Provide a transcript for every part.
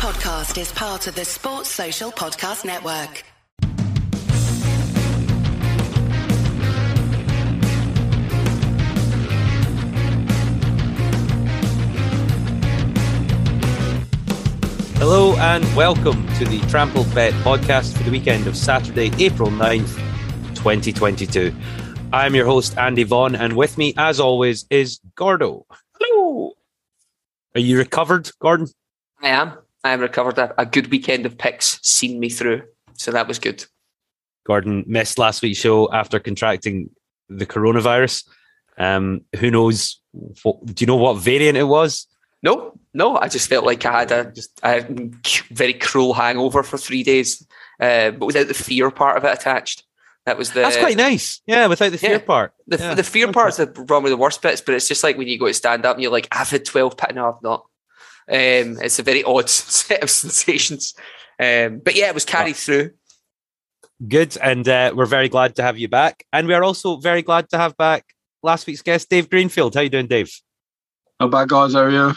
podcast is part of the Sports Social Podcast Network. Hello and welcome to the Trampled Bet podcast for the weekend of Saturday, April 9th, 2022. I'm your host, Andy Vaughan, and with me, as always, is Gordo. Hello. Are you recovered, Gordon? I am. I recovered. A, a good weekend of picks seen me through. So that was good. Gordon missed last week's show after contracting the coronavirus. Um, who knows? What, do you know what variant it was? No, no. I just felt like I had a just a very cruel hangover for three days, uh, but without the fear part of it attached. That was the. That's quite nice. Yeah, without the fear Yeah. part. The, Yeah. the fear Okay. is the probably the worst bits, but it's just like when you go to stand up and you're like, I've had 12 pit. No, I've not. Um, it's a very odd set of sensations. Um, but yeah, it was carried through. Good, and uh, we're very glad to have you back. And we are also very glad to have back last week's guest, Dave Greenfield. How you doing, Dave? How bad guys are you?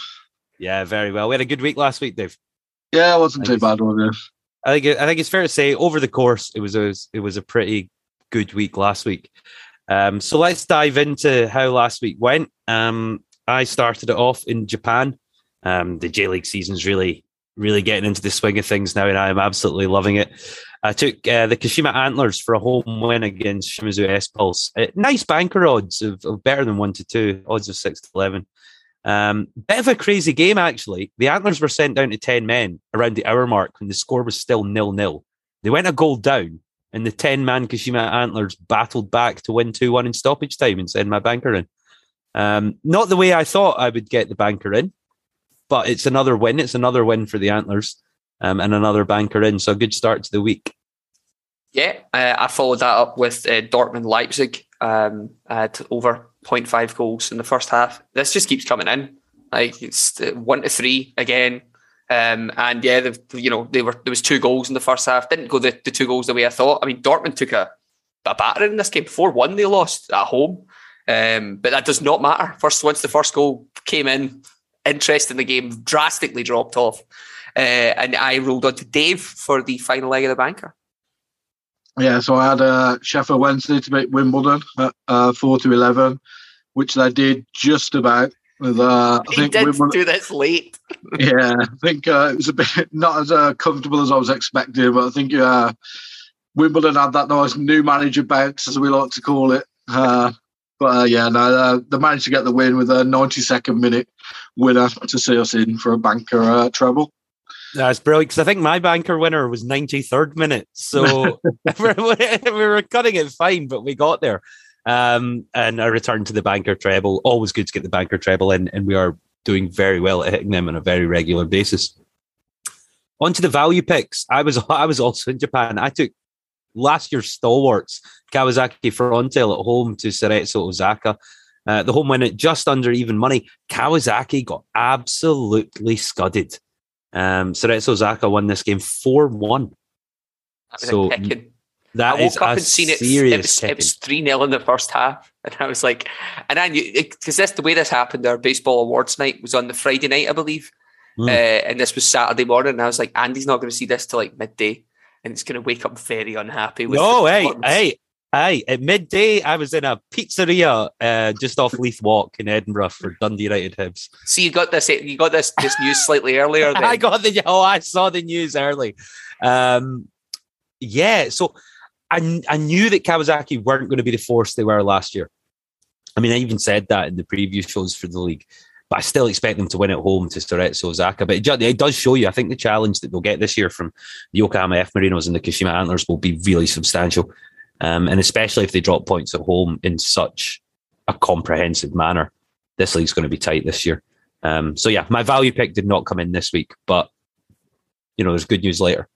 Yeah, very well. We had a good week last week, Dave. Yeah, it wasn't too bad, was it? I think it, I think it's fair to say over the course it was a it was a pretty good week last week. Um, so let's dive into how last week went. Um, I started it off in Japan. Um, the J League season's really really getting into the swing of things now, and I am absolutely loving it. I took uh, the Kashima Antlers for a home win against Shimizu S Pulse. Uh, nice banker odds of, of better than one to two, odds of six to eleven. Um, bit of a crazy game, actually. The Antlers were sent down to 10 men around the hour mark when the score was still nil nil. They went a goal down, and the 10 man Kashima Antlers battled back to win 2 1 in stoppage time and send my banker in. Um, not the way I thought I would get the banker in, but it's another win. It's another win for the Antlers um, and another banker in. So good start to the week. Yeah, uh, I followed that up with uh, Dortmund Leipzig um, at over 0.5 goals in the first half. This just keeps coming in. Like it's uh, one to three again. Um, and yeah, you know, they were there was two goals in the first half. Didn't go the, the two goals the way I thought. I mean, Dortmund took a, a battering in this game. Four one, they lost at home. Um, but that does not matter. First, once the first goal came in, interest in the game drastically dropped off. Uh, and I rolled on to Dave for the final leg of the banker. Yeah, so I had uh, Sheffield Wednesday to beat Wimbledon at uh, 4 to 11, which they did just about. With, uh, I He think did Wimbledon, do this late. yeah, I think uh, it was a bit not as uh, comfortable as I was expecting, but I think uh, Wimbledon had that nice new manager bounce, as we like to call it. Uh, but uh, yeah, no, uh, they managed to get the win with a 92nd minute winner to see us in for a banker uh, treble. That's brilliant because I think my banker winner was 93rd minute. So we were cutting it fine, but we got there. Um, and a return to the banker treble. Always good to get the banker treble in, and we are doing very well at hitting them on a very regular basis. On to the value picks. I was I was also in Japan. I took last year's stalwarts Kawasaki Frontale at home to Cerezo Osaka. Uh, the home win at just under even money. Kawasaki got absolutely scudded. Um, Cerezo Osaka won this game 4 1. That was So. That I is woke up a and seen it. serious It was, it was 3 0 in the first half. And I was like, and I knew, because that's the way this happened, our baseball awards night was on the Friday night, I believe. Mm. Uh, and this was Saturday morning. And I was like, Andy's not going to see this till like midday. And it's going to wake up very unhappy with No, hey, hey, hey. At midday, I was in a pizzeria uh, just off Leith Walk in Edinburgh for Dundee United Hibs. So you got this, you got this, this news slightly earlier. Then. I got the oh, I saw the news early. Um, yeah, so I I knew that Kawasaki weren't going to be the force they were last year. I mean, I even said that in the preview shows for the league, but I still expect them to win at home to Cerezo Osaka. But it, it does show you, I think the challenge that they'll get this year from the Yokohama F Marinos and the Kashima Antlers will be really substantial, um, and especially if they drop points at home in such a comprehensive manner. This league's going to be tight this year. Um, so yeah, my value pick did not come in this week, but you know, there's good news later.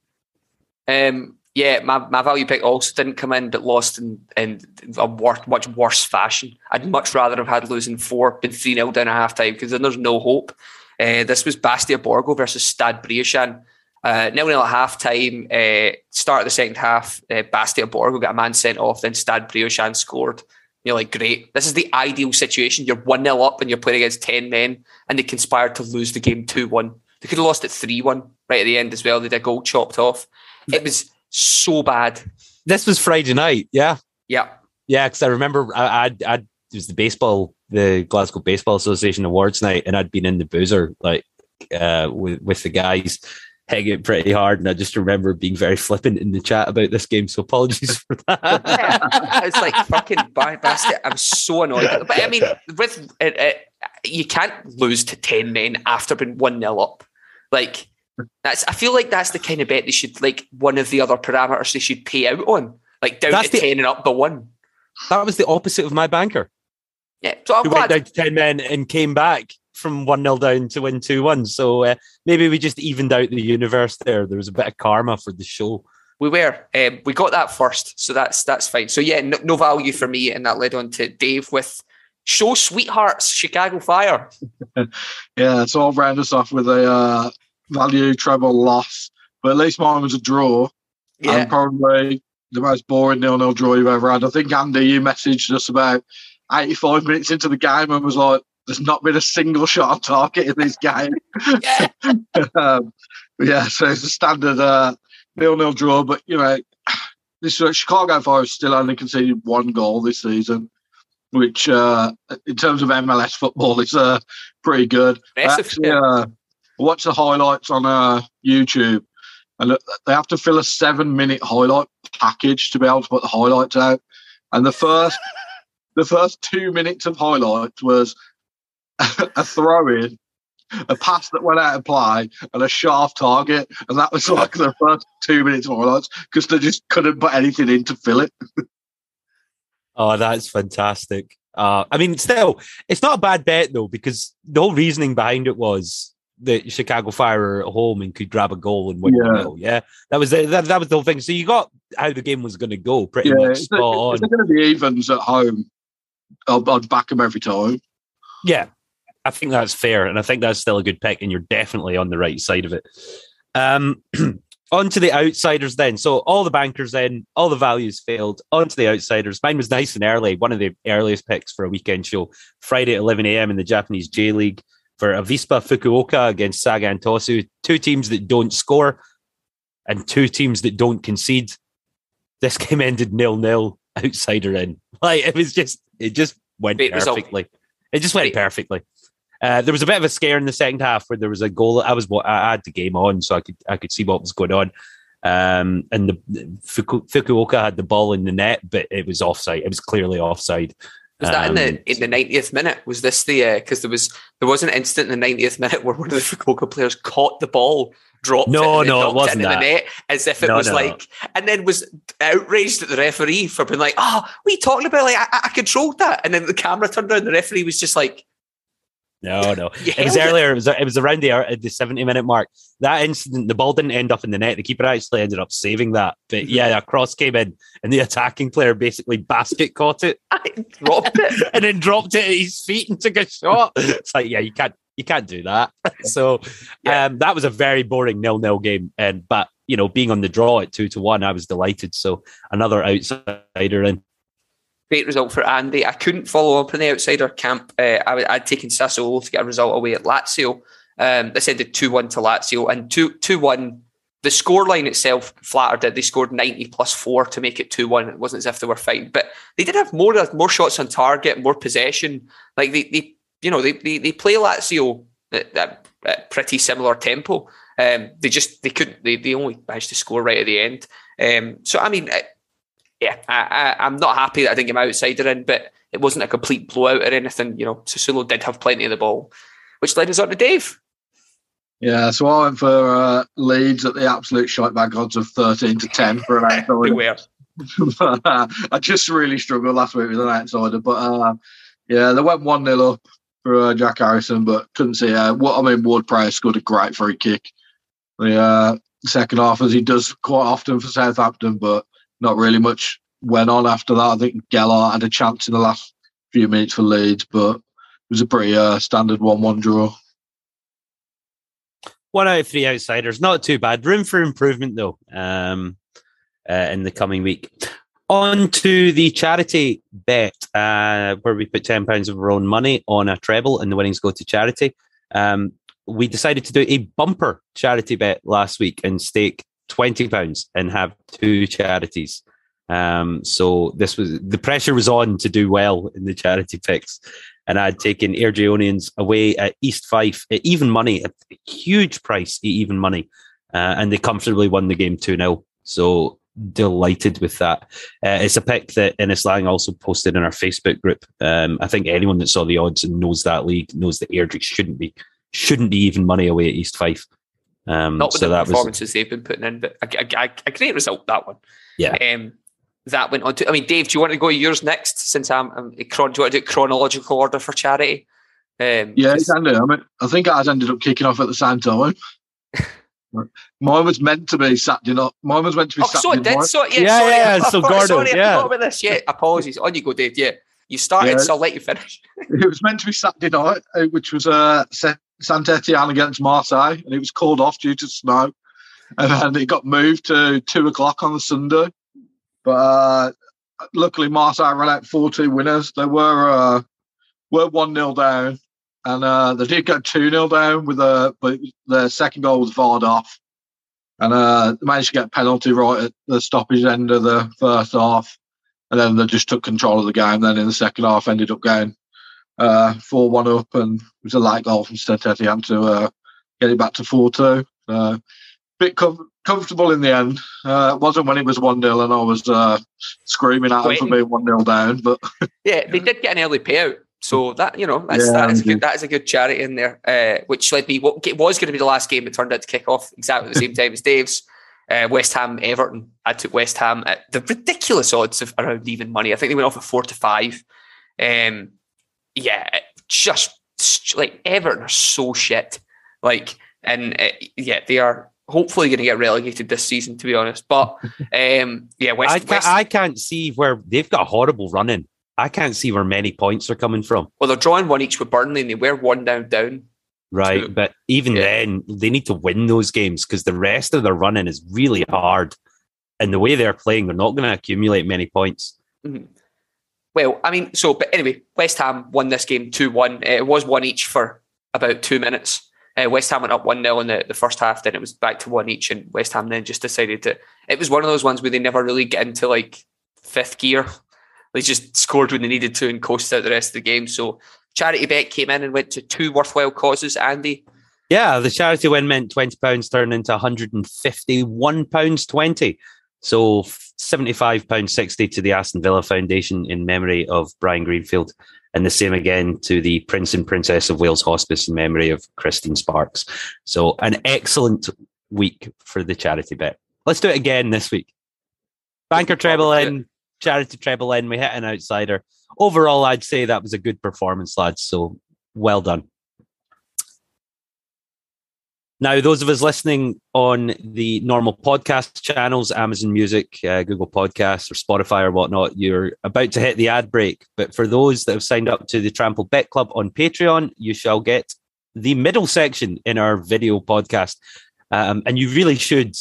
Um, yeah, my, my value pick also didn't come in, but lost in, in a wor- much worse fashion. I'd much rather have had losing four, been 3 0 down at half time because then there's no hope. Uh, this was Bastia Borgo versus Stade Briochin. Uh, nil nil at half time. Uh, start of the second half, uh, Bastia Borgo got a man sent off, then Stade Briochin scored. You're like, great. This is the ideal situation. You're 1 0 up and you're playing against 10 men, and they conspired to lose the game 2 1. They could have lost it 3 1 right at the end as well. They had a goal chopped off. It was so bad. This was Friday night, yeah. Yeah. Yeah, because I remember I, I'd, I'd, it was the baseball, the Glasgow Baseball Association Awards night, and I'd been in the boozer like uh, with, with the guys hitting it pretty hard. And I just remember being very flippant in the chat about this game. So apologies for that. it's like fucking bastard. I'm so annoyed. But I mean, with it, it, you can't lose to 10 men after being 1 0 up. Like, that's, I feel like that's the kind of bet they should, like, one of the other parameters they should pay out on. Like, down That's to the- 10 and up by one. that was the opposite of my banker, Yeah. So I'm who went glad. down to 10 men and came back from 1 0 down to win 2 1. So uh, maybe we just evened out the universe there. There was a bit of karma for the show. We were. Um, we got that first, so that's that's fine. So yeah, no, no value for me, and that led on to Dave with show sweethearts Chicago Fire. Yeah, so I'll round us off with a uh, value treble loss, but at least mine was a draw. Yeah, and probably the most boring nil-nil draw you've ever had. I think Andy, you messaged us about 85 minutes into the game and was like, "There's not been a single shot on target in this game." yeah. um, yeah, so it's a standard uh, nil-nil draw. But you know, this uh, Chicago Fire still only conceded one goal this season, which uh, in terms of MLS football is uh, pretty good. Actually yeah. uh, watch the highlights on uh, YouTube, and they have to fill a seven-minute highlight package to be able to put the highlights out. And the first, the first two minutes of highlights was a throw-in, a pass that went out of play, and a sharp target, and that was like the first two minutes of highlights because they just couldn't put anything in to fill it. Oh, that's fantastic. Uh, I mean, still, it's not a bad bet though, because the whole reasoning behind it was that Chicago Fire at home and could grab a goal and win. Yeah. Yeah, yeah, that was the, that, that was the whole thing. So you got how the game was going to go, pretty Yeah, much spot on. they're going to be evens at home, I'll, I'd back them every time. Yeah, I think that's fair, and I think that's still a good pick, and you're definitely on the right side of it. Um, on to the outsiders then. So all the bankers in, all the values failed. On to the outsiders. Mine was nice and early. One of the earliest picks for a weekend show, Friday at 11 a.m. in the Japanese J League for Avispa Fukuoka against Sagan Tosu. Two teams that don't score and two teams that don't concede. This game ended nil nil. Outsider in. Like it was just, it just went Great result. perfectly. It just went Great. perfectly. Uh, there was a bit of a scare in the second half where there was a goal. I was I had the game on, so I could I could see what was going on. Um, and the, the Fuku, Fukuoka had the ball in the net, but it was offside. It was clearly offside. Was that in Um, the in the ninetieth minute? Was this the because there was there was an instant in the ninetieth minute where one of the Fukuoka players caught the ball, dropped No, it, and no, it wasn't into that. the net as if it No, was no. like, and then was outraged at the referee for being like, "Oh, we talking about? Like, I, I controlled that." And then the camera turned around, the referee was just like, No, no. "You It was earlier. It was it was around the hour- the seventy minute mark. That incident, the ball didn't end up in the net. The keeper actually ended up saving that. But yeah, a cross came in, and the attacking player basically basket caught it dropped it." and then dropped it at his feet and took a shot. It's like, yeah, you can't you can't do that. So Yeah. um, that was a very boring nil nil game. And but you know, being on the draw at two to one, I was delighted. So another outsider in. Great result for Andy. I couldn't follow up in the outsider camp. Uh, I, I'd taken Sassuolo to get a result away at Lazio. Um, they said 2 1 to Lazio and 2 2 1. The scoreline itself flattered it. They scored 90 plus 4 to make it 2 1. It wasn't as if they were fighting, but they did have more more shots on target, more possession. Like they, they you know, they, they, they play Lazio at, at, at pretty similar tempo. Um, they just they couldn't they, they only managed to score right at the end. Um, so I mean, yeah, I, I, I'm not happy that I didn't get my outsider in, but it wasn't a complete blowout or anything. You know, Sassuolo did have plenty of the ball, which led us on to Dave. Yeah, so I went for uh, Leeds at the absolute shite bag odds of 13 to 10 for an outsider. Beware. I just really struggled last week with an outsider, but uh, yeah, they went 1 0 up for uh, Jack Harrison, but couldn't see. Uh, what I mean, Ward-Prowse scored a great free kick. The uh, second half, as he does quite often for Southampton, but not really much went on after that. I think Gelhardt had a chance in the last few minutes for Leeds, but it was a pretty uh, standard 1 1 draw. One out of three outsiders, not too bad. Room for improvement though. Um, uh, in the coming week. On to the charity bet, uh, where we put ten pounds of our own money on a treble, and the winnings go to charity. Um, we decided to do a bumper charity bet last week and stake twenty pounds and have two charities. Um, so this was the pressure was on to do well in the charity picks, and I'd taken Airdrieonians away at East Fife at even money, a huge price at even money, uh, and they comfortably won the game two 0 So delighted with that. Uh, it's a pick that Innes Lang also posted in our Facebook group. Um, I think anyone that saw the odds and knows that league knows that Airdrie shouldn't be shouldn't be even money away at East Fife. Um, Not with so the that performances was they've been putting in, but a, a, a, a great result that one. Yeah. Um, that went on to. I mean, Dave, do you want to go yours next? Since I'm, I'm do you want to do chronological order for charity? Um, Yeah, 'cause- you can do. I mean, I think ours ended up kicking off at the same time. Mine was meant to be Saturday night. Mine was meant to be Oh, so Saturday it did. night. So yeah, Yeah, sorry, yeah, I so forgot- Gordon, sorry, I yeah. forgot about this. Yeah, apologies. On you go, Dave. Yeah, you started, Yeah. so I'll let you finish. It was meant to be Saturday night, uh, which was uh, Saint Etienne against Marseille, and it was called off due to snow. And then it got moved to two o'clock on Sunday. But uh, luckily, Marseille ran out four two winners. They were uh, were one 0 down, and uh, they did go two 0 down with a but the second goal was barred off, and uh, they managed to get a penalty right at the stoppage end of the first half, and then they just took control of the game. Then in the second half, ended up going uh, four one up, and it was a light goal from Saint Etienne to uh, get it back to four two. Uh, bit com- comfortable in the end. Uh, it wasn't when it was one 0 and I was uh, screaming at them for being one 0 down, but Yeah, they did get an early payout. So that you know, that's, Yeah, that is a good that is a good charity in there. Uh, which led me what it was going to be the last game. It turned out to kick off exactly the same time as Dave's. Uh, West Ham Everton. I took West Ham at the ridiculous odds of around even money. I think they went off at four to five. Um, yeah, just like Everton are so shit. Like, and uh, yeah, they are hopefully going to get relegated this season. To be honest, but um, yeah, West. I can't, West I can't see where they've got a horrible running. I can't see where many points are coming from. well, they're drawing one each with Burnley, and they were one down down. Right. But even Yeah. then, they need to win those games because the rest of their running is really hard. And the way they're playing, they're not going to accumulate many points. Well, I mean, so but anyway, West Ham won this game two one. It was one each for about two minutes. Uh, West Ham went up one 0 in the, the first half. Then it was back to one each, and West Ham then just decided to. It was one of those ones where they never really get into like fifth gear. They just scored when they needed to and coasted out the rest of the game. So charity bet came in and went to two worthwhile causes. Andy, Yeah, the charity win meant twenty pounds turned into one hundred and fifty-one pounds twenty. So seventy-five pounds sixty to the Aston Villa Foundation in memory of Brian Greenfield, and the same again to the Prince and Princess of Wales Hospice in memory of Christine Sparks. So an excellent week for the charity bet. Let's do it again this week. Banker treble in, charity treble in. We hit an outsider. Overall, I'd say that was a good performance, lads. So well done. Now, those of us listening on the normal podcast channels, Amazon Music, uh, Google Podcasts, or Spotify or whatnot, you're about to hit the ad break. But for those that have signed up to the Trampled Bet Club on Patreon, you shall get the middle section in our video podcast. Um, and you really should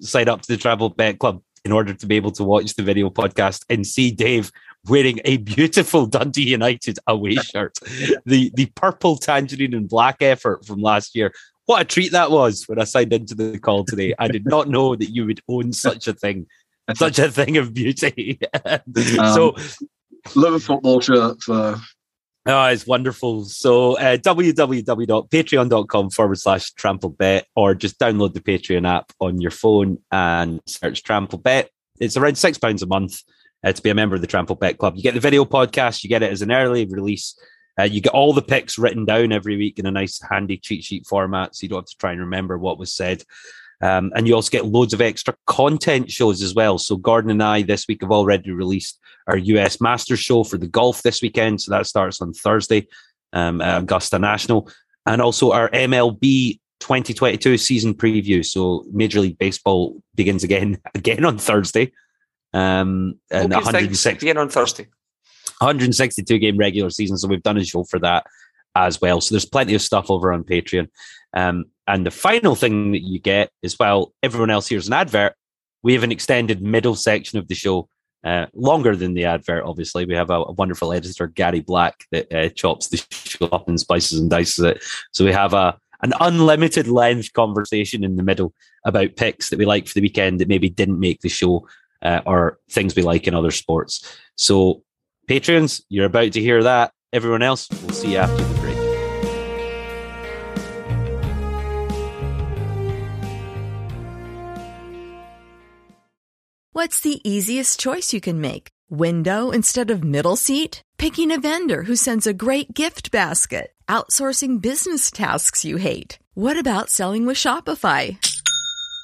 sign up to the Trampled Bet Club in order to be able to watch the video podcast and see Dave wearing a beautiful Dundee United away shirt. the the purple tangerine and black effort from last year what a treat that was when I signed into the call today. I did not know that you would own such a thing, such a thing of beauty. so, love a football shirt for oh, it's wonderful. So, uh, www.patreon.com forward slash trampled bet, or just download the Patreon app on your phone and search trampled bet. It's around six pounds a month uh, to be a member of the Trampled Bet Club. You get the video podcast, you get it as an early release. Uh, you get all the picks written down every week in a nice, handy cheat sheet format, so you don't have to try and remember what was said. Um, and you also get loads of extra content shows as well. So Gordon and I this week have already released our US Masters show for the golf this weekend. So that starts on Thursday um, at Augusta National, and also our MLB 2022 season preview. So Major League Baseball begins again again on Thursday. Um, and Hope you think 106 again on Thursday. 162 game regular season. So we've done a show for that as well. So there's plenty of stuff over on Patreon. Um, and the final thing that you get is well, everyone else here's an advert. We have an extended middle section of the show, uh, longer than the advert. Obviously, we have a, a wonderful editor, Gary Black, that uh, chops the show up and spices and dices it. So we have a an unlimited length conversation in the middle about picks that we like for the weekend that maybe didn't make the show uh, or things we like in other sports. So, Patreons, you're about to hear that. Everyone else, we'll see you after the break. What's the easiest choice you can make? Window instead of middle seat? Picking a vendor who sends a great gift basket? Outsourcing business tasks you hate? What about selling with Shopify?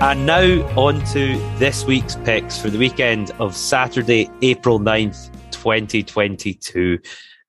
And now on to this week's picks for the weekend of Saturday, April 9th, 2022.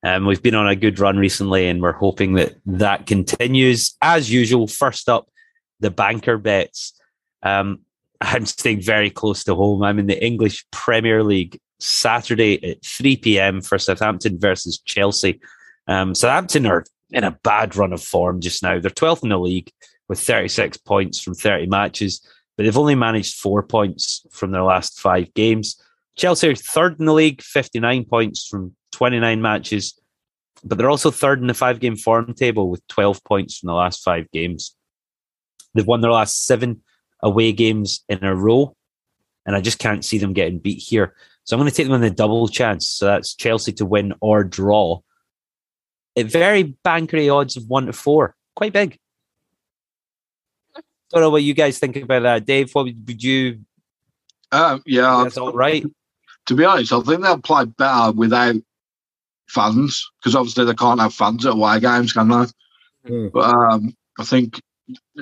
Um, we've been on a good run recently and we're hoping that that continues. As usual, first up, the banker bets. Um, I'm staying very close to home. I'm in the English Premier League Saturday at 3 p.m. for Southampton versus Chelsea. Um, Southampton are in a bad run of form just now. They're 12th in the league with 36 points from 30 matches but they've only managed four points from their last five games. Chelsea are third in the league, 59 points from 29 matches, but they're also third in the five game form table with 12 points from the last five games. They've won their last seven away games in a row, and I just can't see them getting beat here. So I'm going to take them on the double chance. So that's Chelsea to win or draw. At very bankery odds of one to four, quite big. I don't know what you guys think about that, Dave. What would you? Um, yeah, that's all right. To be honest, I think they'll play better without fans because obviously they can't have fans at away games, can they? Mm. But um, I think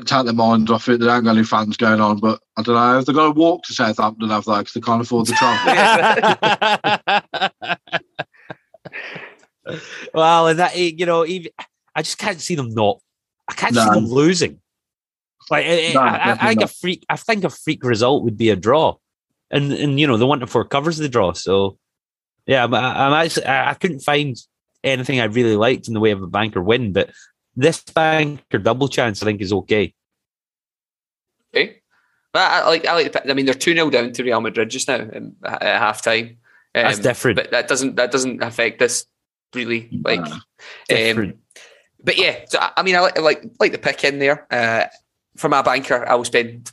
take their minds off it. They don't got any fans going on, but I don't know. If they've got to walk to Southampton, have they? Because they can't afford the travel. well, and that you know, even I just can't see them not. I can't no. see them losing. Like no, I, I, think a freak, I think a freak result would be a draw, and and you know the one to four covers the draw. So yeah, I'm, I'm actually I couldn't find anything I really liked in the way of a banker win, but this banker double chance I think is okay. Okay, but I like I like. I mean, they're two 0 down to Real Madrid just now at half time. Um, That's different, but that doesn't that doesn't affect this really. Like, um, but yeah, so, I mean, I like like like the pick in there. Uh, for my banker, I will spend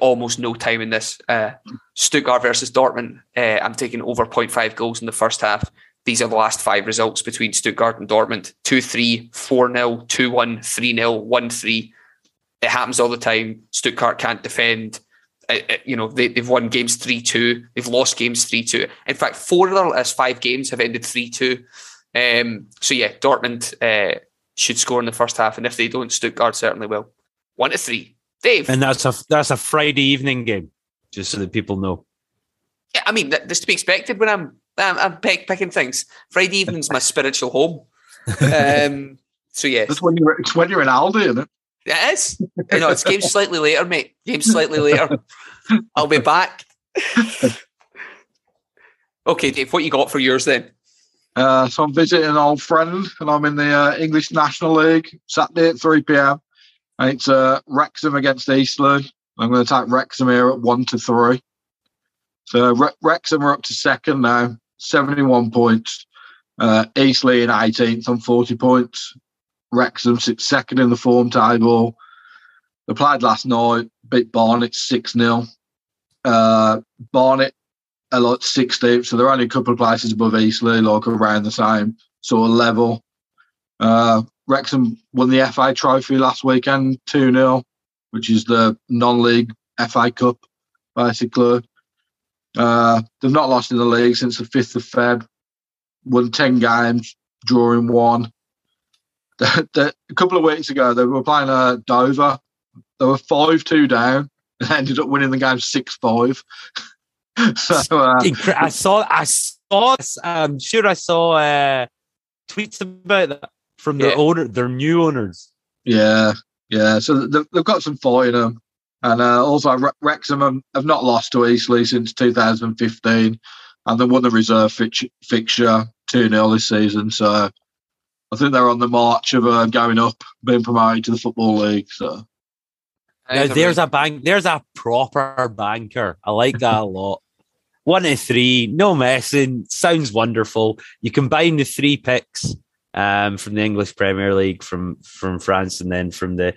almost no time in this. Uh, Stuttgart versus Dortmund. Uh, I'm taking over 0.5 goals in the first half. These are the last five results between Stuttgart and Dortmund 2 3, 4 0, 2 1, 3 0, 1 3. It happens all the time. Stuttgart can't defend. Uh, uh you know, they, have won games 3 2. They've lost games 3 2. In fact, four of their last five games have ended 3 2. Um, so, yeah, Dortmund uh, should score in the first half. And if they don't, Stuttgart certainly will. One to three. Dave. And that's a that's a Friday evening game, just so that people know. Yeah, I mean that's to be expected when I'm I'm, I'm pick, picking things. Friday evening's my spiritual home. Um, so yeah, that's when you're it's when you're in Aldi, isn't it? It is. You know, it's game slightly later, mate. Game slightly later. I'll be back. okay, Dave, what you got for yours then? Uh, so I'm visiting an old friend, and I'm in the uh, English National League Saturday at 3 p.m. And it's uh, Wrexham against Eastleigh. I'm going to take Wrexham here at one to three. So Re- Wrexham are up to second now, 71 points. Uh, Eastleigh in 18th on 40 points. Wrexham sits second in the form table. They played last night, beat Barnet 6 0. Uh, Barnet are like 16th, so they're only a couple of places above Eastleigh, like around the same sort of level. Uh, Wrexham won the FA Trophy last weekend, 2 0, which is the non league FA Cup, basically. Uh, they've not lost in the league since the 5th of Feb. Won 10 games, drawing one. A couple of weeks ago, they were playing uh, Dover. They were 5 2 down and ended up winning the game 6 5. so, uh, I saw, I saw, I'm sure I saw uh, tweets about that from their Yeah. owner, their new owners. yeah, yeah. So they've, they've got some fight in them. And uh, also, Re- Wrexham have, have not lost to Eastleigh since 2015, and they won the reserve fix- fixture 2 0 this season. So I think they're on the march of uh, going up, being promoted to the Football League. So Now, there's a bank. There's a proper banker. I like that a lot. One to three, no messing. Sounds wonderful. You combine the three picks um, from the English Premier League, from from France, and then from the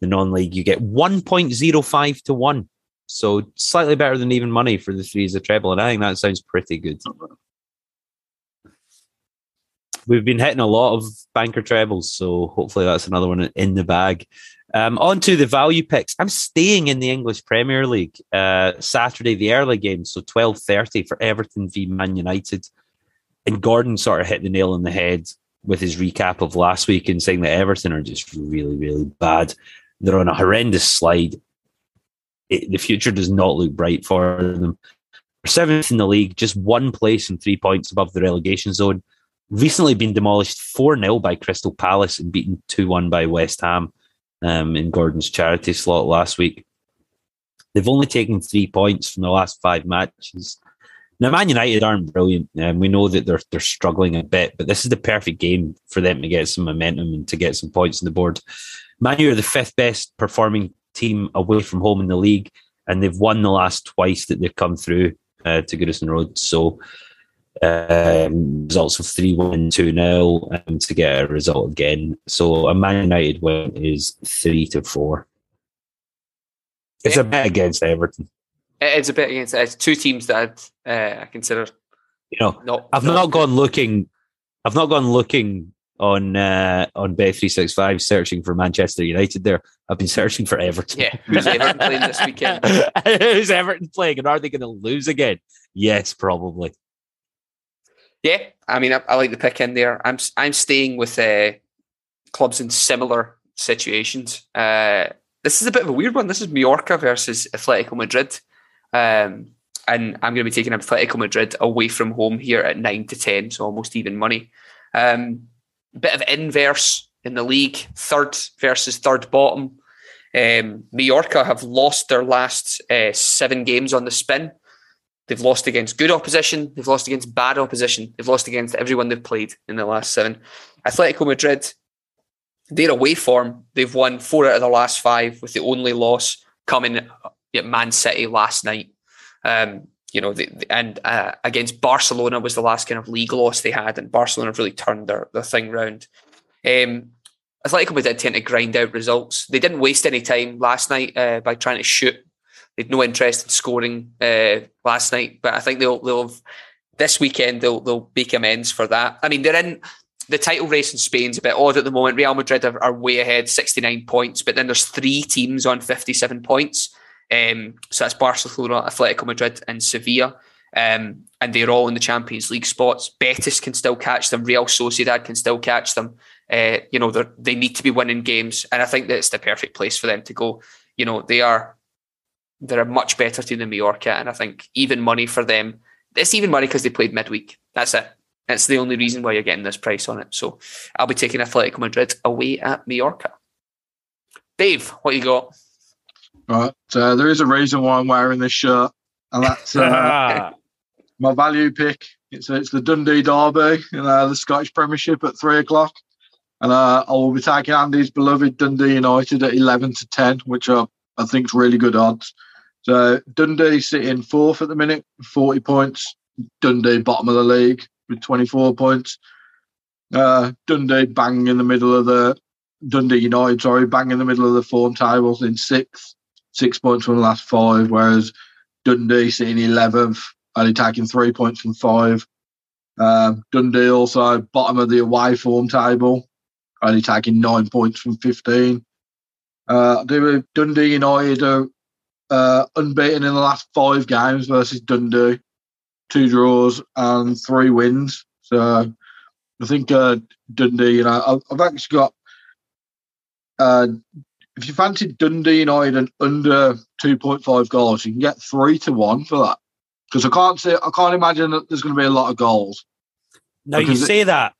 the non-league, you get one point zero five to one. So slightly better than even money for the threes of treble, and I think that sounds pretty good. We've been hitting a lot of banker trebles, so hopefully that's another one in the bag. Um, on to the value picks. I'm staying in the English Premier League uh, Saturday, the early game, so 12.30 for Everton v Man United. And Gordon sort of hit the nail on the head with his recap of last week and saying that Everton are just really, really bad. They're on a horrendous slide. It, the future does not look bright for them. Seventh in the league, just one place and three points above the relegation zone. Recently been demolished 4 0 by Crystal Palace and beaten 2 1 by West Ham um, in Gordon's charity slot last week. They've only taken three points from the last five matches. Now, Man United aren't brilliant, and we know that they're they're struggling a bit. But this is the perfect game for them to get some momentum and to get some points on the board. Man U are the fifth best performing team away from home in the league, and they've won the last twice that they've come through uh, to Goodison Road. So um, results of 3 1 2 0 um, to get a result again. So a Man United win is 3 to 4. It's Yeah. a bet against Everton. It's a bit against it's two teams that I'd, uh, I consider You know, not. I've not gone looking. I've not gone looking on uh, on Bet three six five searching for Manchester United. There, I've been searching for Everton. Yeah, who's Everton playing this weekend? who's Everton playing, and are they going to lose again? Yes, probably. Yeah, I mean, I, I like the pick in there. I'm I'm staying with uh, clubs in similar situations. Uh, this is a bit of a weird one. This is Mallorca versus Atletico Madrid, um, and I'm going to be taking Atletico Madrid away from home here at nine to ten, so almost even money. Um, bit of inverse in the league, third versus third bottom. Um, Mallorca have lost their last uh, seven games on the spin. They've lost against good opposition. They've lost against bad opposition. They've lost against everyone they've played in the last seven. Atletico Madrid, their away form, they've won four out of the last five, with the only loss coming at Man City last night. Um, you know, the, and uh, against Barcelona was the last kind of league loss they had, and Barcelona have really turned their, their thing round. Um, Atletico Madrid tend to grind out results. They didn't waste any time last night uh, by trying to shoot They had no interest in scoring uh, last night, but I think they'll they'll have, this weekend they'll they'll make amends for that. I mean, they're in the title race in Spain's a bit odd at the moment. Real Madrid are, are way ahead, sixty nine points, but then there's three teams on fifty seven points. Um, so that's Barcelona, Atletico Madrid, and Sevilla. Um, and they're all in the Champions League spots. Betis can still catch them. Real Sociedad can still catch them. Uh, you know, they they need to be winning games, and I think that it's the perfect place for them to go. You know, they are they're a much better team than Mallorca, and I think even money for them. It's even money because they played midweek. That's it. That's the only reason why you're getting this price on it. So I'll be taking Atletico Madrid away at Mallorca. Dave, what you got? Right. So there is a reason why I'm wearing this shirt, and that's uh, my value pick. It's it's the Dundee Derby in uh, the Scottish Premiership at three o'clock, and uh, I will be taking Andy's beloved Dundee United at eleven to ten, which are I think is really good odds. So Dundee sitting fourth at the minute, forty points. Dundee bottom of the league with twenty four points. Uh, Dundee bang in the middle of the Dundee United, sorry, bang in the middle of the form tables in sixth, six points from the last five, whereas Dundee sitting 11th, only taking three points from five. Um, Dundee also bottom of the away form table, only taking nine points from 15. Uh, Dundee United are uh, unbeaten in the last five games versus Dundee, two draws and three wins. So I think uh, Dundee, you know, I've, I've actually got. Uh, if you fancy Dundee United under 2.5 goals, you can get three to one for that. Because I can't see, I can't imagine that there's going to be a lot of goals. Now you Because it- say that,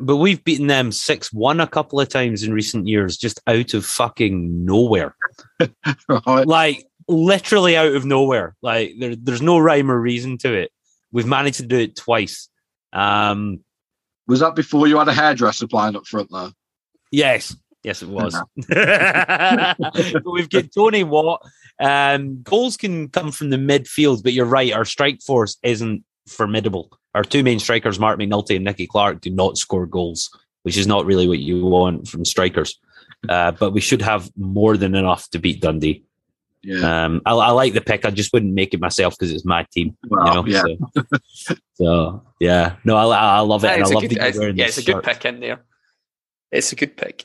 but we've beaten them six one a couple of times in recent years, just out of fucking nowhere. Right? Like literally out of nowhere. Like there, there's no rhyme or reason to it. We've managed to do it twice. Um, Was that before you had a hairdresser playing up front there? yes, yes, it was. We've got Tony Watt. Um, goals can come from the midfield, but you're right. Our strike force isn't formidable. Our two main strikers, Marc McNulty and Nicky Clark, do not score goals, which is not really what you want from strikers. Uh, but we should have more than enough to beat Dundee. Yeah. Um, I, I like the pick. I just wouldn't make it myself because it's my team. Well, you know, yeah. So, so, yeah, no, I, I love it. Yeah, and it's I a love good, it's- yeah, it's a good shirt. pick in there. It's a good pick.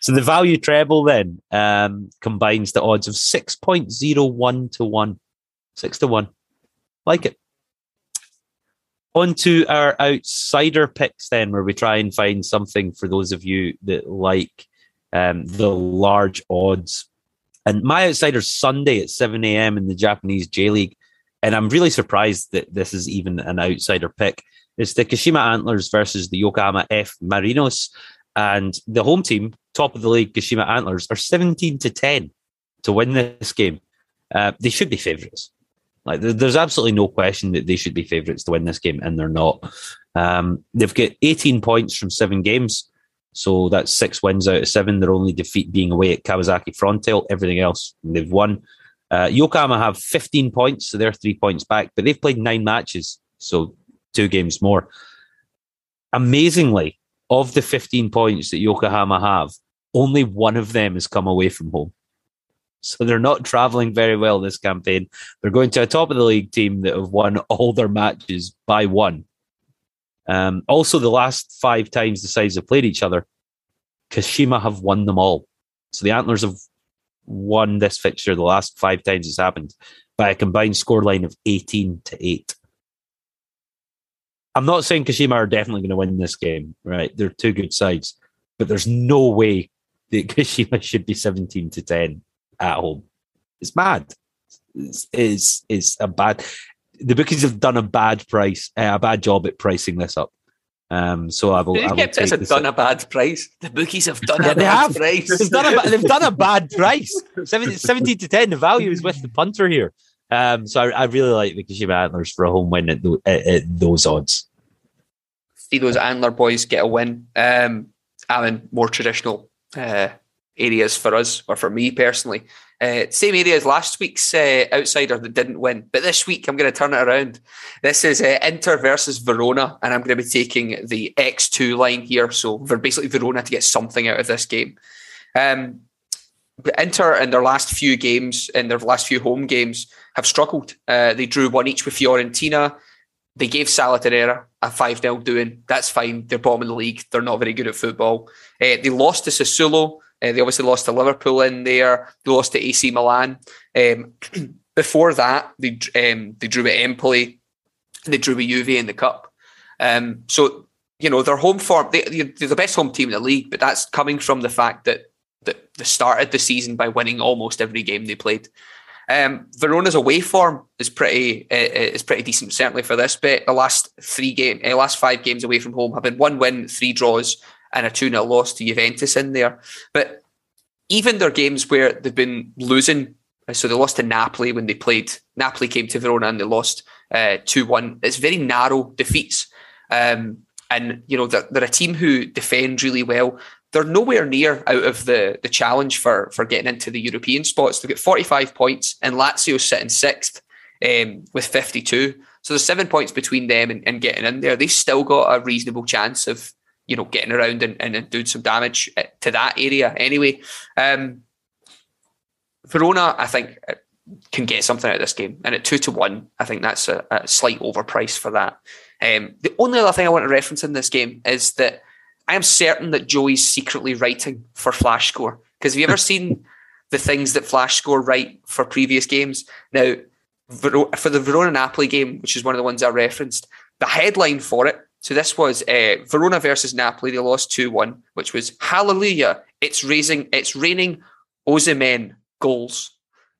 So the value treble then um, combines the odds of 6.01 to 1. 6 to 1. Like it. On to our outsider picks then, where we try and find something for those of you that like um, the large odds. And my outsider's Sunday at 7 a.m. in the Japanese J League. And I'm really surprised that this is even an outsider pick. It's the Kashima Antlers versus the Yokohama F Marinos. And the home team, top of the league, Kashima Antlers, are 17 to 10 to win this game. Uh, they should be favourites. Like, there's absolutely no question that they should be favourites to win this game, and they're not. Um, they've got 18 points from seven games, so that's six wins out of seven. Their only defeat being away at Kawasaki Frontale. Everything else they've won. Uh, Yokohama have 15 points, so they're three points back, but they've played nine matches, so two games more. Amazingly, of the 15 points that Yokohama have, only one of them has come away from home. So they're not traveling very well this campaign. They're going to a top of the league team that have won all their matches by one. Um, also, the last five times the sides have played each other, Kashima have won them all. So the Antlers have won this fixture the last five times it's happened by a combined scoreline of 18 to 8. I'm not saying Kashima are definitely going to win this game, right? They're two good sides, but there's no way that Kashima should be 17 to 10 at home. It's mad. It's, it's, it's a bad. The bookies have done a bad price, uh, a bad job at pricing this up. Um, so I will. They I will kept this have this done a bad price. The bookies have done Yeah, a they bad have. price. they've done a they've done a bad price. 17, 17 to ten. The value is with the punter here. Um, so I, I really like the Kashima Antlers for a home win at, at, at those odds. see those Antler boys get a win. Um, I'm in more traditional uh, areas for us, or for me personally. Uh, same area as last week's uh, outsider that didn't win, but this week I'm going to turn it around. This is uh, Inter versus Verona, and I'm going to be taking the X2 line here. So basically Verona to get something out of this game. Um, Inter in their last few games, in their last few home games, have struggled. Uh, they drew one each with Fiorentina. They gave Salernitana a 5 0 doing. That's fine. They're bottom of the league. They're not very good at football. Uh, they lost to Sassuolo. Uh, they obviously lost to Liverpool in there. They lost to AC Milan. Um, before that, they um, they drew at Empoli. They drew with Juve in the cup. Um, so you know their home form. They, they're the best home team in the league, but that's coming from the fact that that they started the season by winning almost every game they played. Um, Verona's away form is pretty uh, is pretty decent, certainly for this bit. The last three game, uh, last five games away from home have been one win, three draws, and a two 0 loss to Juventus in there. But even their games where they've been losing, uh, so they lost to Napoli when they played. Napoli came to Verona and they lost two one. It's very narrow defeats, um, and you know they're, they're a team who defend really well they're nowhere near out of the the challenge for for getting into the European spots. They've got 45 points, and Lazio sitting sixth um, with 52. So there's seven points between them and, and, getting in there. They've still got a reasonable chance of you know getting around and, and, doing some damage uh, to that area. Anyway, um, Verona, I think. uh, Can get something out of this game, and at two to one, I think that's a, a slight overprice for that. Um, the only other thing I want to reference in this game is that I am certain that Joey's secretly writing for Flash Score. Because have you ever seen the things that Flash score right for previous games. Now, for the Verona Napoli game, which is one of the ones I referenced, the headline for it. So this was uh, Verona versus Napoli. They lost two one, which was Hallelujah! It's raising, it's raining Osimhen goals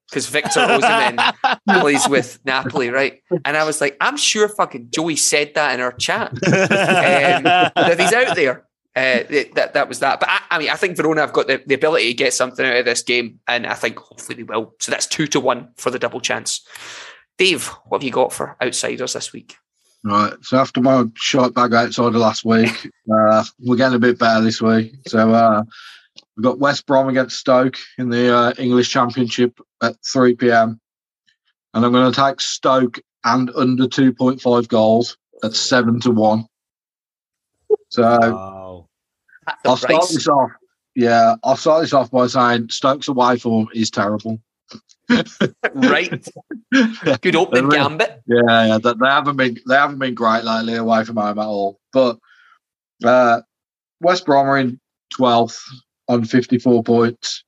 because Victor Osimhen plays with Napoli, right? And I was like, I'm sure fucking Joey said that in our chat um, that he's out there. Uh, that that was that. But I, I, mean, I think Verona have got the, the ability to get something out of this game, and I think hopefully they will. So that's two to one for the double chance. Dave, what have you got for outsiders this week? Right. So after my short bag outsider last week, uh, we're getting a bit better this week. So uh, we've got West Brom against Stoke in the uh, English Championship at 3 p.m. And I'm going to take Stoke and under 2.5 goals at 7 to 1. So wow. I'll start this off. Yeah, I'll start this off by saying Stoke's away form is terrible. right. Good opening gambit. Yeah, yeah. They, they haven't been they haven't been great lately away from home at all. But uh, West Brom are in twelfth on fifty four points.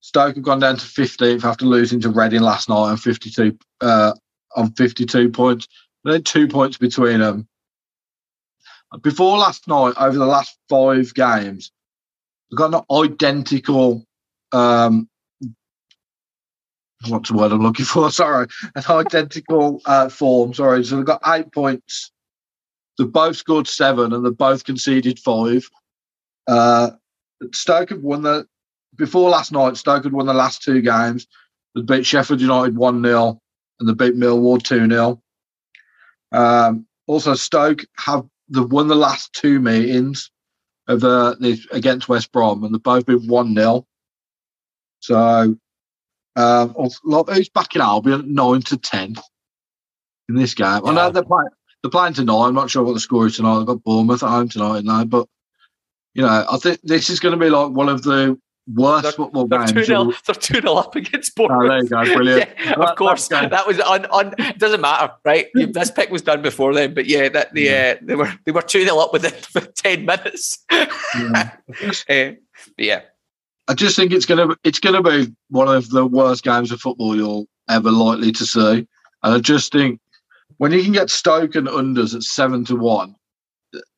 Stoke have gone down to fifteenth after losing to Reading last night on fifty two uh, on fifty two points. They're two points between them. Before last night, over the last five games, we've got an identical um, what's the word I'm looking for? Sorry, an identical uh, form. Sorry, so they've got eight points. They've both scored seven, and they've both conceded five. Uh, Stoke have won the before last night. Stoke had won the last two games. They beat Sheffield United one 0 and they beat Millwall two 0 um, Also, Stoke have they've won the last two meetings of the, the against West Brom, and they've both been one 0 So um, who's backing Albion nine to ten in this game? Yeah. I know they're playing. They're playing tonight. I'm not sure what the score is tonight. They've got Bournemouth at home tonight now, but you know, I think this is going to be like one of the worst they're, football they're games. 2 they're 2 0 up against Bournemouth. Oh, there you go. Brilliant. yeah, of course. That was on, on, doesn't matter, right? this pick was done before then, but yeah, that the, yeah. Uh, they were they were 2 0 up within 10 minutes. Yeah. uh, yeah. I just think it's gonna it's gonna be one of the worst games of football you'll ever likely to see. And I just think when you can get Stoke and unders at seven to one,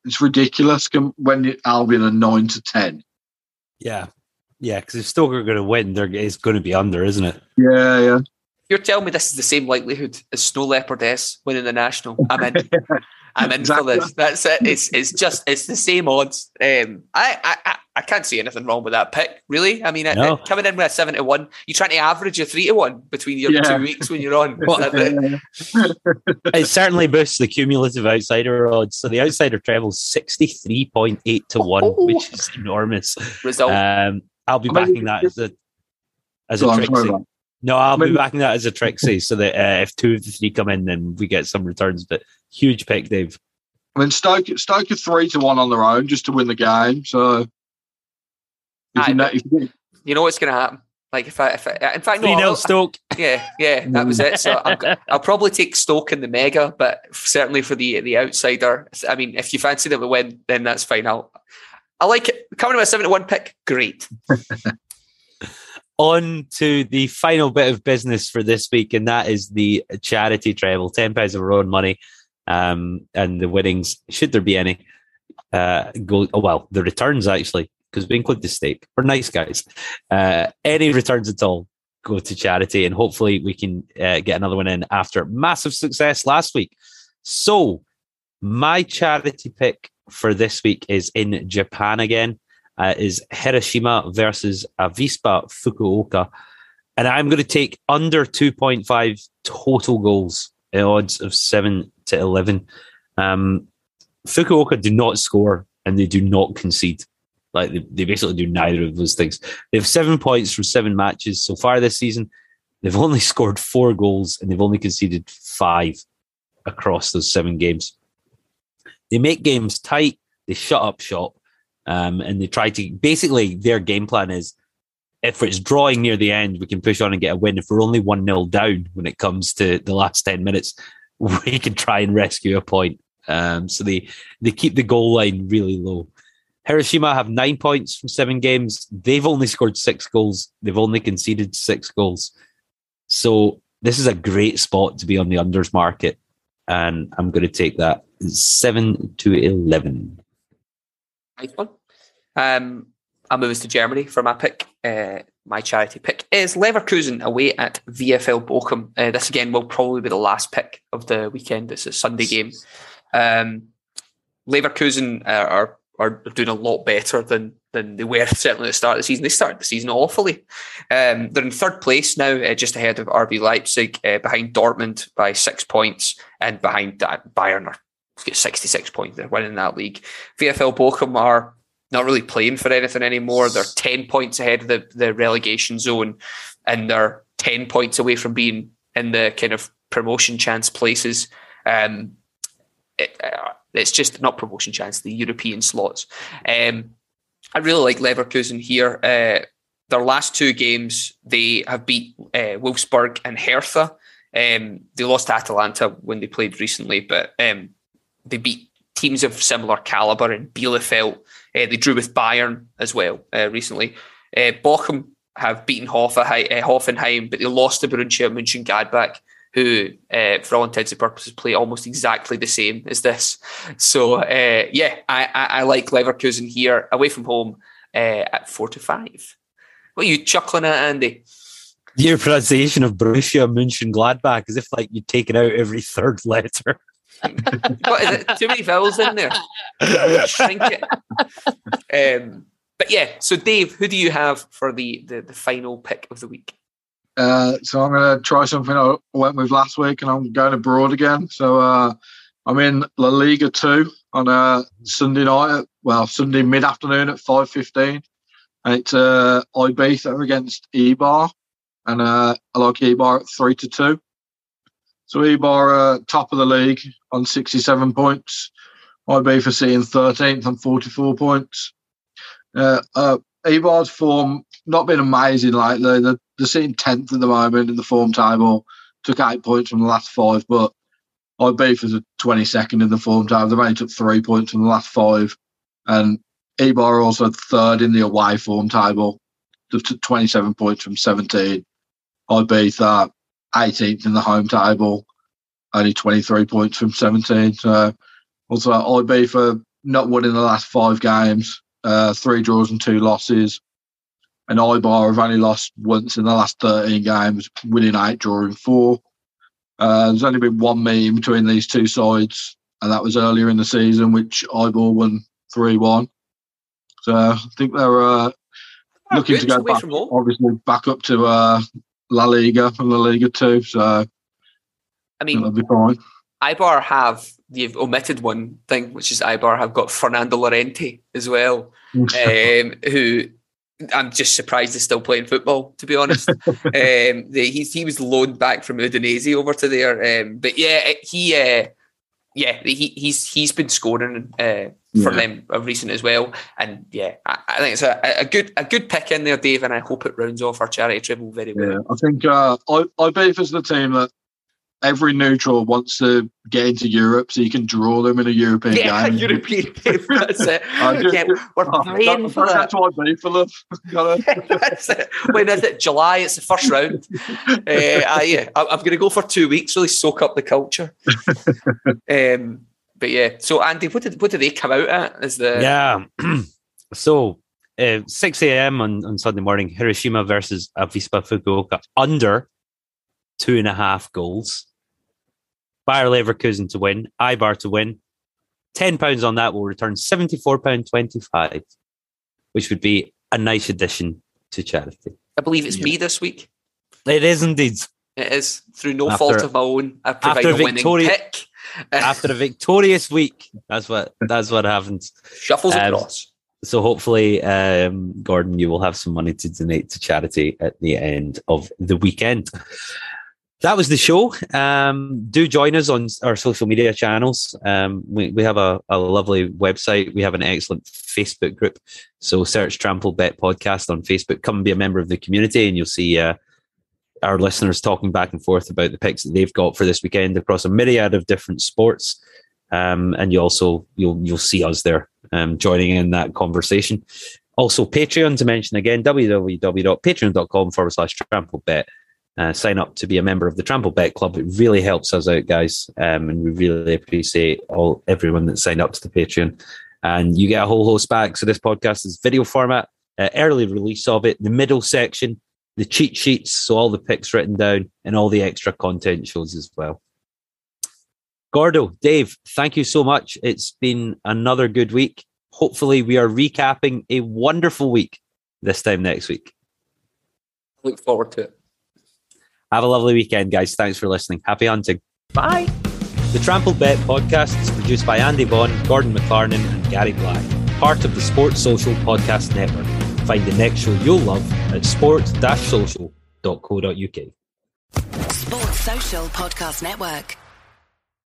it's ridiculous. When Albion are nine to ten. Yeah, yeah, because if Stoke are going to win, there is going to be under, isn't it? Yeah, yeah. You're telling me this is the same likelihood as Snow Leopardess winning the national? I'm in. I'm in exactly. for this. That's it. It's it's just it's the same odds. Um, I, I I can't see anything wrong with that pick. Really, I mean, no. it, coming in with a seven to one, you're trying to average your three to one between your yeah. two weeks when you're on. Well, it? it certainly boosts the cumulative outsider odds. So the outsider travels sixty three point eight to one, oh. which is enormous. Result. Um, I'll be backing that as a as a trick. No, I'll be backing that as a Trixie so that uh, if two of the three come in, then we get some returns. But huge pick, Dave. I mean, Stoke, Stoke are three to one on their own just to win the game. So, you, know, you, you, know, what's going to happen. Like if I, if I, in fact, no, I'll, Stoke. Yeah, yeah, that was it. So I'll, I'll, probably take Stoke in the mega, but certainly for the the outsider. I mean, if you fancy them to win, then that's fine. I'll, I like it. Coming to to one pick, great. on to the final bit of business for this week, and that is the charity treble. Ten pounds of our own money, um, and the winnings, should there be any, uh, go. Oh well, the returns actually, because we include the stake. We're nice guys. Uh, any returns at all go to charity, and hopefully we can uh, get another one in after massive success last week. So, my charity pick for this week is in Japan again uh, is Hiroshima versus Avispa Fukuoka. And I'm going to take under 2.5 total goals at odds of 7 to 11. Um, Fukuoka do not score and they do not concede. Like they, they basically do neither of those things. They have seven points from seven matches so far this season. They've only scored four goals and they've only conceded five across those seven games. They make games tight, they shut up shop, um, and they try to basically their game plan is if it's drawing near the end, we can push on and get a win. If we're only 1 0 down when it comes to the last 10 minutes, we can try and rescue a point. Um, so they, they keep the goal line really low. Hiroshima have nine points from seven games. They've only scored six goals. They've only conceded six goals. So this is a great spot to be on the unders market. And I'm going to take that seven to 11. Nice one. Um, I'll move us to Germany for my pick. Uh, my charity pick is Leverkusen away at VFL Bochum. Uh, this again will probably be the last pick of the weekend. It's a Sunday game. Um, Leverkusen are, are, are doing a lot better than than they were certainly at the start of the season. They started the season awfully. Um, they're in third place now, uh, just ahead of RB Leipzig, uh, behind Dortmund by six points, and behind Bayern are get 66 points. They're winning that league. VFL Bochum are not really playing for anything anymore. They're 10 points ahead of the, the relegation zone and they're 10 points away from being in the kind of promotion chance places. Um, it, uh, it's just not promotion chance, the European slots. Um, I really like Leverkusen here. Uh, their last two games, they have beat uh, Wolfsburg and Hertha. Um, they lost to Atalanta when they played recently, but um, they beat teams of similar caliber in Bielefeld. Uh, they drew with Bayern as well uh, recently. Uh, Bochum have beaten Hoffenheim, uh, Hoffenheim, but they lost to Borussia Mönchengladbach, who, uh, for all intents and purposes, play almost exactly the same as this. So, uh, yeah, I, I, I, like Leverkusen here, away from home, at four to five. What are you chuckling at, Andy? Your pronunciation of Borussia Mönchengladbach as if like you'd taken out every third letter what is it? Too many vowels in there. Shrink it. Um, but yeah, so Dave, who do you have for the the, the final pick of the week? Uh, so I'm going to try something I went with last week, and I'm going abroad again. So uh, I'm in La Liga two on a Sunday night, well Sunday mid afternoon at five fifteen, and it's uh, Ibiza against Eibar, and uh, I like Eibar at three to two. So Eibar uh, top of the league on 67 points. IB seeing 13th on 44 points. Uh, uh, Eibar's form not been amazing lately. They're, they're sitting 10th at the moment in the form table. Took eight points from the last five, but IB was a 22nd in the form table. They've only took three points from the last five. And Eibar also third in the away form table. They've took 27 points from 17. IB third 18th in the home table, only 23 points from 17. So also IB for not winning the last five games, uh, three draws and two losses. And Eibar have only lost once in the last 13 games, winning eight, drawing four. Uh, there's only been one meeting between these two sides, and that was earlier in the season, which Eibar won 3 1. So I think they're uh, oh, looking to go back, obviously back up to uh, La Liga and La Liga 2. So I mean, that'll be fine. Eibar have the omitted one thing, which is Eibar have got Fernando Llorente as well, um, who I'm just surprised is still playing football. To be honest, um, the, he he was loaned back from Udinese over to there, um, but yeah, he uh, yeah he he's he's been scoring uh, for yeah. them of recent as well. And yeah, I, I think it's a, a, good a good pick in there, Dave, and I hope it rounds off our charity treble very well. Yeah, I think uh, I I believe it's the team that every neutral wants to get into Europe so you can draw them in a European yeah, game. European game. That's it. just, yeah, we're oh, praying that, for that's what I for them. that's it. When is it? July. It's the first round. uh, I, yeah, I, am going to go for two weeks. Really soak up the culture. um, but yeah, so Andy, what did what did they come out at? Is the yeah? so uh, six a.m. on on Sunday morning, Hiroshima versus Avispa Fukuoka under two and a half goals. Bayer Leverkusen to win, Eibar to win. Ten pounds on that will return seventy four pound twenty five, which would be a nice addition to charity. I believe it's yeah. me this week. It is indeed. It is through no after, fault of my own. I provide a winning pick after a victorious week. That's what that's what happens. Shuffles um, across. So hopefully, um, Gordon, you will have some money to donate to charity at the end of the weekend. That was the show. Um, do join us on our social media channels. Um, we, we have a, a lovely website. We have an excellent Facebook group. So search Trampled Bet Podcast on Facebook. Come be a member of the community, and you'll see uh, our listeners talking back and forth about the picks that they've got for this weekend across a myriad of different sports. Um, and you also you'll you'll see us there um, joining in that conversation. Also, Patreon to mention again, www.patreon.com forward slash trampled bet. Uh, sign up to be a member of the Trampled Bet Club. It really helps us out, guys, um, and we really appreciate all everyone that signed up to the Patreon. And you get a whole host back. So this podcast is video format, uh, early release of it, the middle section, the cheat sheets, so all the picks written down, and all the extra content shows as well. Gordo, Dave, thank you so much. It's been another good week. Hopefully, we are recapping a wonderful week this time next week. Look forward to it. Have a lovely weekend, guys. Thanks for listening. Happy hunting. Bye. The Trampled Bet podcast is produced by Andy Vaughan, Gordon McLarnon, and Gary Black, part of the Sports Social Podcast Network. Find the next show you'll love at sports-social.co.uk. Sports Social Podcast Network.